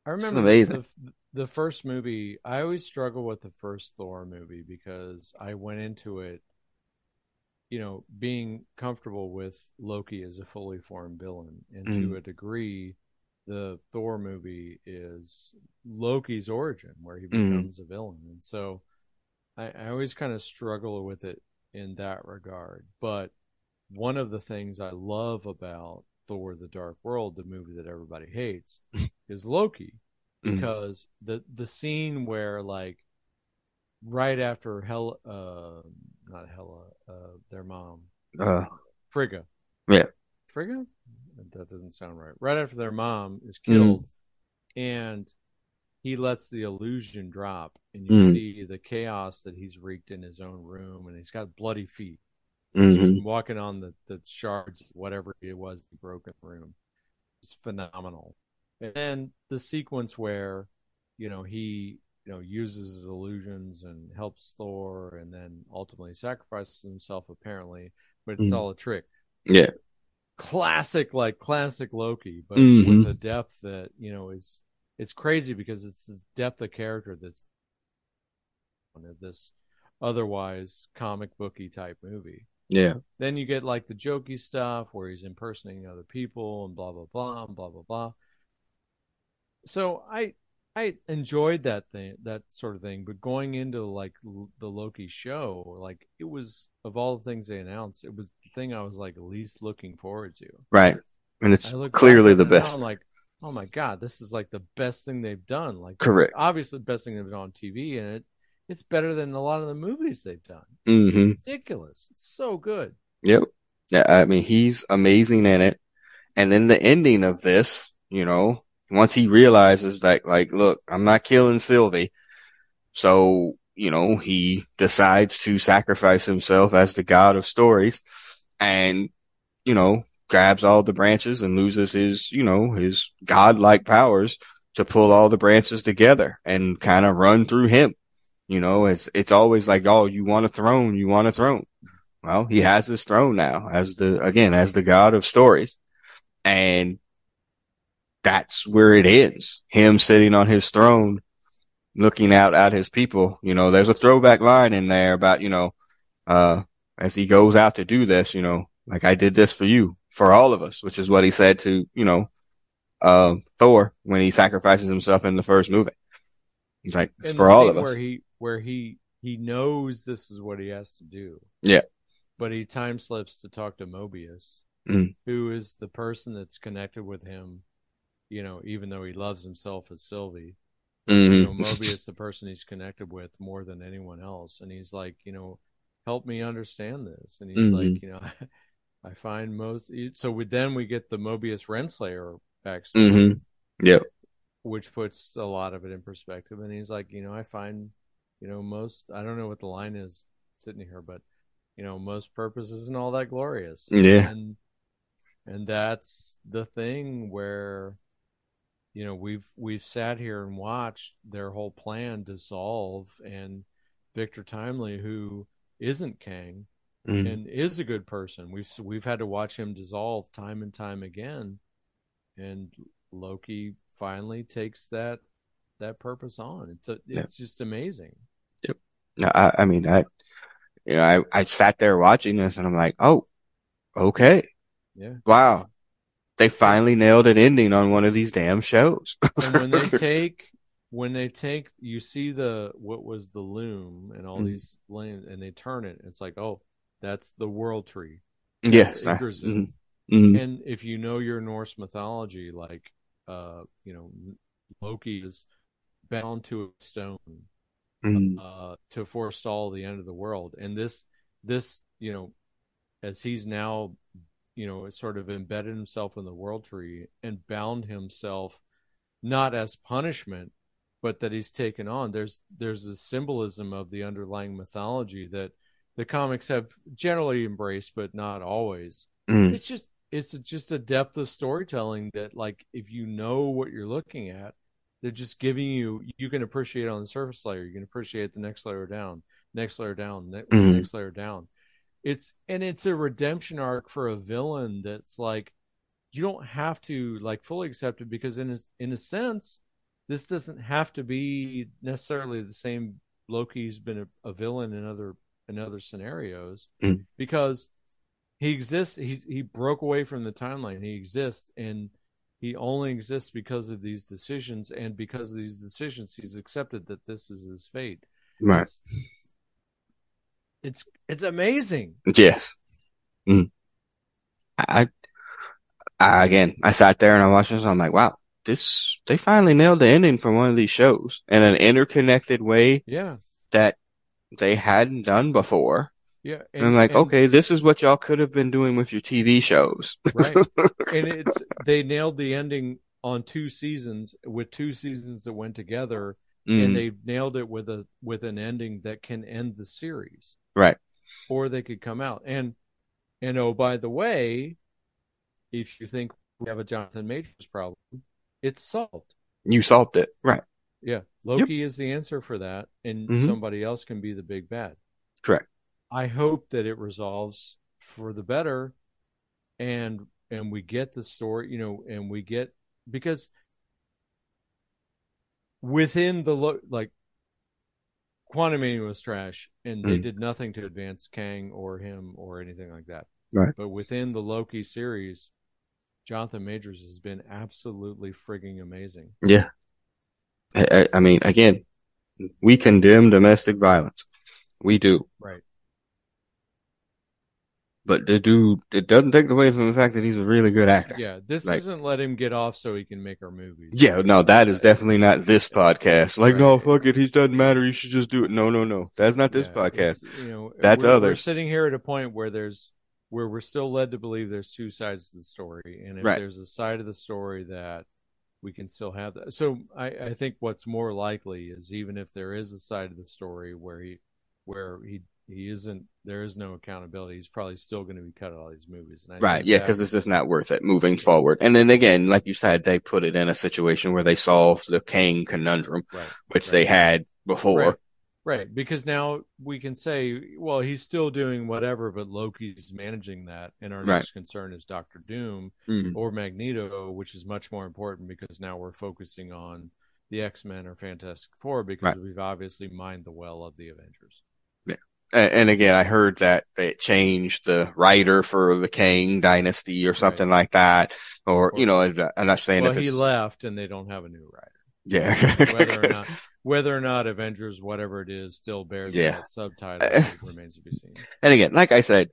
i It's remember amazing. the, the first movie i always struggle with the first thor movie because i went into it you know being comfortable with loki as a fully formed villain and to Mm. a degree the thor movie is loki's origin where he Mhm. becomes a villain and so I, I always kind of struggle with it in that regard. But one of the things I love about Thor: The Dark World, the movie that everybody hates, is Loki, Mhm. because the the scene where like right after Hel, uh, not Hela, uh, their mom, uh, Frigga, Yeah. Frigga, that doesn't sound right. Right after their mom is Mm-hmm. killed, and he lets the illusion drop, and you Mm. see the chaos that he's wreaked in his own room, and he's got bloody feet. So mhm. he's walking on the, the shards, whatever it was, he broke in the room. It's phenomenal. And then the sequence where, you know, he, you know, uses his illusions and helps Thor and then ultimately sacrifices himself apparently, but it's Mhm. all a trick. yeah, Classic, like classic Loki, but Mhm. with a depth that, you know, is it's crazy because it's the depth of character that's of this otherwise comic booky type movie. yeah, Then you get like the jokey stuff where he's impersonating other people and blah blah blah and blah blah blah. So I I enjoyed that thing that sort of thing, but going into like l- the Loki show, like it was of all the things they announced, it was the thing I was like least looking forward to. right. And it's clearly the at it now, best. Like, oh my god, this is like the best thing they've done. Like Correct. obviously the best thing they've done on TV, and it it's better than a lot of the movies they've done. Mm-hmm. Ridiculous. It's so good. Yep. Yeah, I mean, he's amazing in it. And then the ending of this, you know, once he realizes that, like, look, I'm not killing Sylvie. So, you know, he decides to sacrifice himself as the god of stories and, you know, grabs all the branches and loses his, you know, his godlike powers to pull all the branches together and kind of run through him. You know, it's, it's always like, oh, you want a throne, you want a throne. Well, he has his throne now as the, again, as the god of stories. And that's where it ends. Him sitting on his throne, looking out at his people. You know, there's a throwback line in there about, you know, uh, as he goes out to do this, you know, like I did this for you, for all of us, which is what he said to, you know, uh, Thor when he sacrifices himself in the first movie. He's like, it's for all of us. Where he, where he, he knows this is what he has to do. Yeah. But he time slips to talk to Mobius, Mm. who is the person that's connected with him, you know, even though he loves himself as Sylvie. Mhm. You know, Mobius, the person he's connected with more than anyone else. And he's like, you know, help me understand this. And he's Mhm. like, you know, I find most. So we, then we get the Mobius Renslayer backstory, Mhm. Yep. which puts a lot of it in perspective. And he's like, you know, I find, you know, most. I don't know what the line is sitting here, but you know, most purpose isn't all that glorious. Yeah. And and that's the thing where you know we've we've sat here and watched their whole plan dissolve and Victor Timely who isn't Kang Mhm. and is a good person we've we've had to watch him dissolve time and time again and Loki finally takes that that purpose on it's a, Yeah. it's just amazing No, I, I mean, I, you know, I, I sat there watching this and I'm like, oh, okay. yeah Wow. They finally nailed an ending on one of these damn shows. and when they take when they take you see the what was the loom and all Mhm. these lanes and they turn it it's like oh that's the world tree yes. I- mhm. Mhm. and if you know your norse mythology like uh you know loki is bound to a stone Mhm. uh to forestall the end of the world and this this you know as he's now you know sort of embedded himself in the world tree and bound himself not as punishment but that he's taken on there's there's a symbolism of the underlying mythology that the comics have generally embraced but not always Mhm. it's just it's just a depth of storytelling that like if you know what you're looking at they're just giving you you can appreciate on the surface layer you can appreciate the next layer down next layer down ne- Mhm. next layer down it's and it's a redemption arc for a villain that's like you don't have to like fully accept it because in a, in a sense this doesn't have to be necessarily the same Loki's been a, a villain in other in other scenarios Mm. because he exists he he broke away from the timeline he exists and he only exists because of these decisions and because of these decisions he's accepted that this is his fate Right. it's it's, it's amazing Yes. Mm. I, I, again, I sat there and I watched this and I'm like, wow, this, they finally nailed the ending for one of these shows in an interconnected way yeah that they hadn't done before. yeah And, I'm like, okay, this is what y'all could have been doing with your TV shows. right and it's they nailed the ending on two seasons with two seasons that went together Mm, and they nailed it with a with an ending that can end the series right. or they could come out and and oh by the way if you think we have a jonathan majors problem it's solved You solved it. Right. yeah loki is the answer for that and Mhm. somebody else can be the big bad Correct. I hope that it resolves for the better and and we get the story, you know, and we get because within the lo- like Quantumania was trash and they Mm. did nothing to advance Kang or him or anything like that. Right. But within the Loki series, Jonathan Majors has been absolutely frigging amazing. Yeah. I, I- I mean, again, we condemn domestic violence. We do. Right. But the dude, it doesn't take away from the fact that he's a really good actor. Yeah, this Like- doesn't let him get off so he can make our movies. Yeah, no, that is definitely not this podcast. Like, Right. no, fuck it, he doesn't matter. You should just do it. No, no, no, that's not this Yeah, podcast. You know, That's we're, We're sitting here at a point where there's where we're still led to believe there's two sides to the story, and if Right. there's a side of the story that we can still have that. So I, I think what's more likely is even if there is a side of the story where he where he he isn't. There is no accountability. He's probably still going to be cut all these movies. right? Yeah, because it's just not worth it moving yeah. forward. And then again, like you said, they put it in a situation where they solved the Kang conundrum, right. which right. they had before. Right. Right, because now we can say, well, he's still doing whatever, but Loki's managing that, and our next concern is Doctor Doom mm-hmm. or Magneto, which is much more important because now we're focusing on the X Men or Fantastic Four because we've obviously mined the well of the Avengers. And, and, again, I heard that they changed the writer for the Kang Dynasty or something right. like that, or, or, you know, I'm not saying well, if he left and they don't have a new writer. Yeah, whether or not whether or not Avengers, whatever it is, still bears yeah. that subtitle remains to be seen. And again, like I said,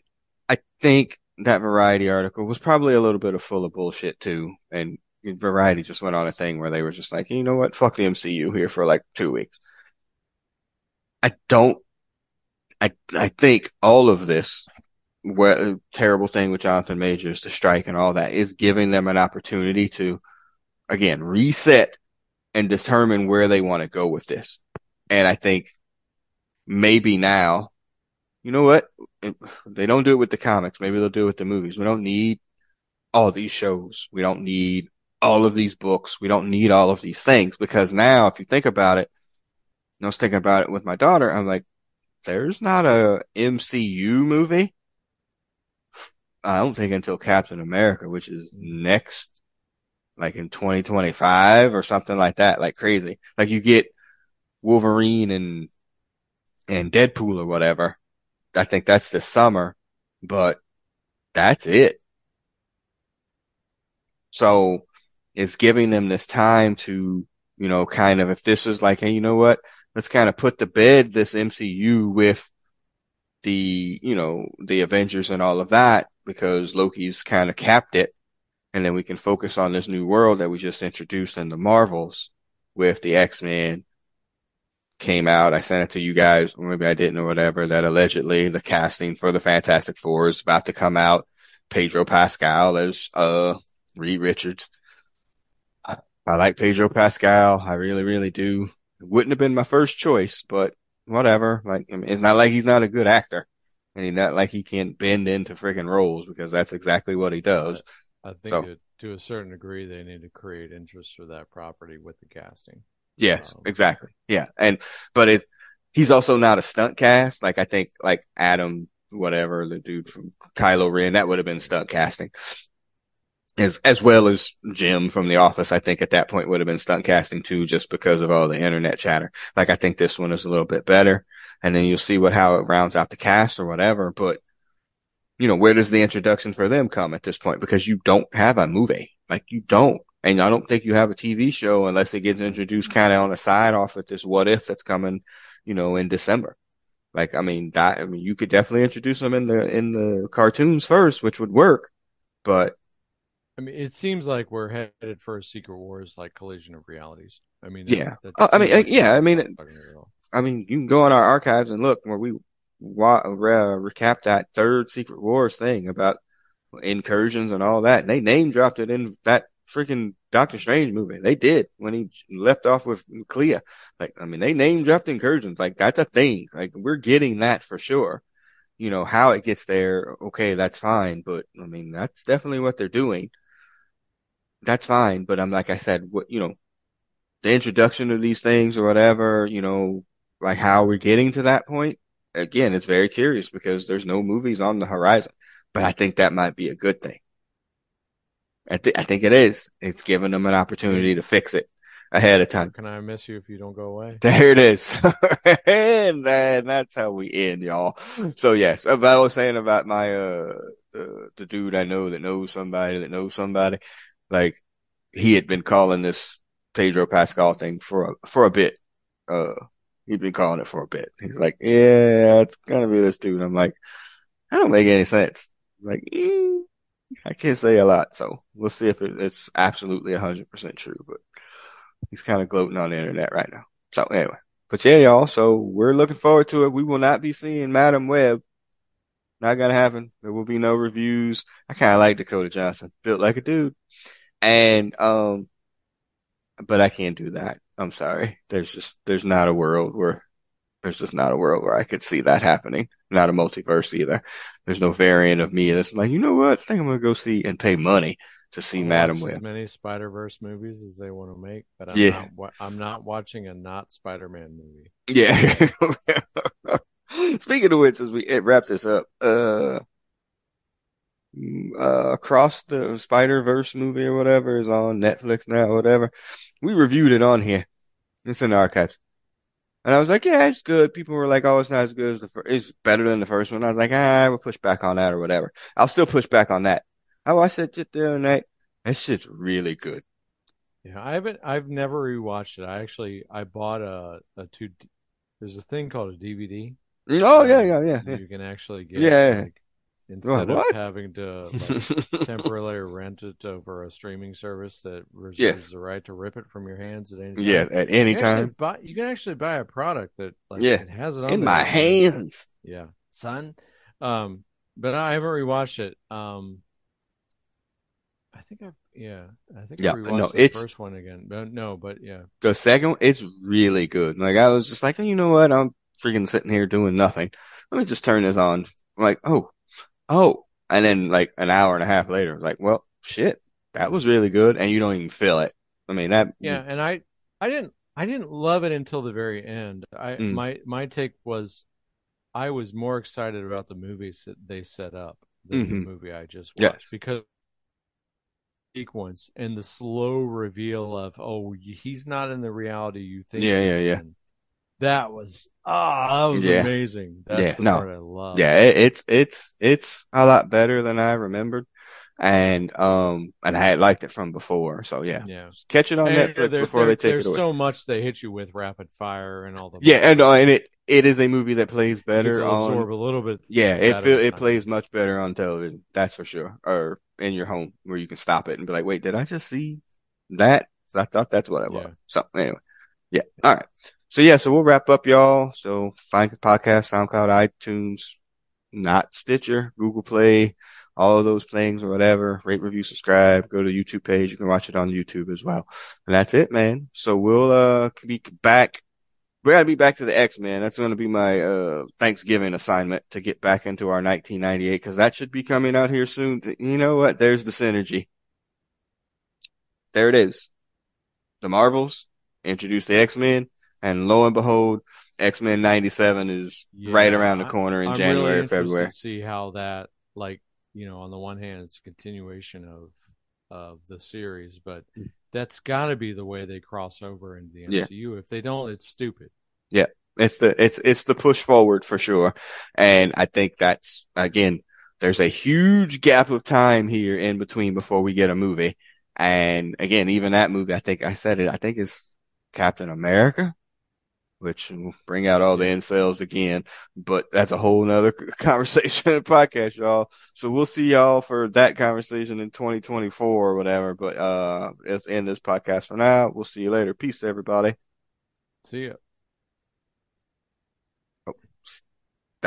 I think that Variety article was probably a little bit of full of bullshit too. And Variety just went on a thing where they were just like, you know what, fuck the MCU here for like two weeks. I don't. I I think all of this, where terrible thing with Jonathan Majors, the strike and all that, is giving them an opportunity to, again, reset and determine where they want to go with this. And I think maybe now, you know what? They don't do it with the comics. Maybe they'll do it with the movies. We don't need all these shows. We don't need all of these books. We don't need all of these things because now, if you think about it, I was thinking about it with my daughter. I'm like, there's not a MCU movie. I don't think until Captain America, which is next like in 2025 or something like that, like crazy. Like you get Wolverine and, and Deadpool or whatever. I think that's the summer, but that's it. So it's giving them this time to, you know, kind of, if this is like, hey, you know what? Let's kind of put to bed this MCU with the, you know, the Avengers and all of that because Loki's kind of capped it and then we can focus on this new world that we just introduced in the Marvels with the X-Men came out. I sent it to you guys, or maybe I didn't or whatever, that allegedly the casting for the Fantastic Four is about to come out. Pedro Pascal as, uh, Reed Richards. I, I like Pedro Pascal. I really, really do. Wouldn't have been my first choice, but whatever. Like, I mean, it's not like he's not a good actor. And he's not like he can't bend into freaking roles because that's exactly what he does. I think so, it, to a certain degree, they need to create interest for that property with the casting. Yes, um, exactly. Yeah. And, but it, he's also not a stunt cast. Like I think like Adam, whatever, the dude from Kylo Ren, that would have been stunt casting. As, as well as Jim from The Office, I think at that point would have been stunt casting too, just because of all the internet chatter. Like I think this one is a little bit better. And then you'll see what, how it rounds out the cast or whatever. But you know, where does the introduction for them come at this point? Because you don't have a movie. Like you don't. And I don't think you have a TV show unless it gets introduced kind of on the side off at this what if that's coming, you know, in December. Like, I mean, that, I mean, you could definitely introduce them in the, in the cartoons first, which would work, but. I mean, it seems like we're headed for a Secret Wars like collision of realities. I mean, yeah. That, that uh, I mean, like yeah, I mean, I mean, you can go on our archives and look where we wa- re- recap that third Secret Wars thing about incursions and all that. And they name dropped it in that freaking Doctor Strange movie. They did when he left off with Clea. Like, I mean, they name dropped incursions. Like, that's a thing. Like, we're getting that for sure. You know, how it gets there, okay, that's fine. But, I mean, that's definitely what they're doing. That's fine. But I'm, like I said, what, you know, the introduction of these things or whatever, you know, like how we're getting to that point again, it's very curious because there's no movies on the horizon, but I think that might be a good thing. I, th- I think it is. It's giving them an opportunity to fix it ahead of time. Can I miss you if you don't go away? There it is. and then that's how we end, y'all. So yes, I was saying about my, uh, the, the dude I know that knows somebody that knows somebody, like he had been calling this Pedro Pascal thing for a, for a bit. Uh, he'd been calling it for a bit. He's like, yeah, it's gonna be this dude. I'm like, that don't make any sense. Like, mm, I can't say a lot. So we'll see if it, it's absolutely hundred percent true, but he's kind of gloating on the internet right now. So anyway, but yeah, y'all. So we're looking forward to it. We will not be seeing Madame Web. Not gonna happen. There will be no reviews. I kind of like Dakota Johnson, built like a dude, and um, but I can't do that. I'm sorry. There's just, there's not a world where there's just not a world where I could see that happening. Not a multiverse either. There's no variant of me that's like, you know what? I think I'm gonna go see and pay money to see Madame Web. As many Spider Verse movies as they want to make, but I'm Yeah. not. I'm not watching a not Spider Man movie. Yeah. Speaking of which, as we wrap this up, uh, uh, across the Spider Verse movie or whatever is on Netflix now, or whatever. We reviewed it on here. It's in the archives. And I was like, yeah, it's good. People were like, oh, it's not as good as the first. It's better than the first one. I was like, ah, we'll push back on that or whatever. I'll still push back on that. I watched it just the other night. That shit's really good. Yeah, I haven't. I've never rewatched it. I actually I bought a a two. There's a thing called a DVD. Oh, yeah, um, yeah, yeah. yeah. You can actually get. Yeah. Like, instead of having to like, temporarily rent it over a streaming service that reserves Yes. the right to rip it from your hands at any time. Yeah, at any You can actually time. buy. You can actually buy a product that like Yeah. it has it on In my hands. Yeah, son. Um, but I haven't rewatched it. Um, I think I've yeah, I think Yeah, I rewatched no, the it's- first one again. But no, but yeah, The second one, it's really good. Like I was just like, you know what? I'm freaking sitting here doing nothing. Let me just turn this on. I'm like, oh, oh. And then like an hour and a half later, like, well, shit, that was really good. And you don't even feel it. I mean, that, yeah. And I, I didn't, I didn't love it until the very end. I Mm. my my take was, I was more excited about the movies that they set up than Mhm. the movie I just Yes. watched because sequence and the slow reveal of oh he's not in the reality you think Yeah, yeah, yeah. in. That was ah that was Yeah. amazing that's Yeah, the no. part I love yeah, it, it's, it's, it's a lot better than I remembered. And, um, and I had liked it from before. So yeah, yeah catch it on And Netflix there- before there- they take it away. There's so much they hit you with rapid fire and all the yeah. And, uh, and it, it is a movie that plays better on, absorb a little bit Yeah, it feel, it plays much better on television. That's for sure. Or in your home where you can stop it and be like, wait, did I just see that? I thought that's what I was. Yeah. So anyway, yeah. All right. So yeah, so we'll wrap up y'all. So find the podcast, SoundCloud, iTunes, not Stitcher, Google Play, all of those things or whatever. Rate, review, subscribe. Go to the YouTube page. You can watch it on YouTube as well. And that's it, man. So we'll, uh, be back. We're going to be back to the X-Men. That's gonna be my, uh, Thanksgiving assignment to get back into our 1998 because that should be coming out here soon. You know what? There's the synergy. There it is. The Marvels introduced the X-Men and lo and behold, X-Men 97 is Yeah, right around the corner in I'm January, really February. to see how that like you know on the one hand it's a continuation of of the series but that's got to be the way they cross over into the Mm. Yeah. MCU if they don't it's stupid Yeah, It's the, it's, it's the push forward for sure. And I think that's, again, there's a huge gap of time here in between before we get a movie. And again, even that movie, I think I said it, I think is Captain America, which will bring out all the incels again, but that's a whole nother conversation and podcast, y'all. So we'll see y'all for that conversation in 2024 or whatever. But, uh, let's end this podcast for now. We'll see you later. Peace, everybody. see ya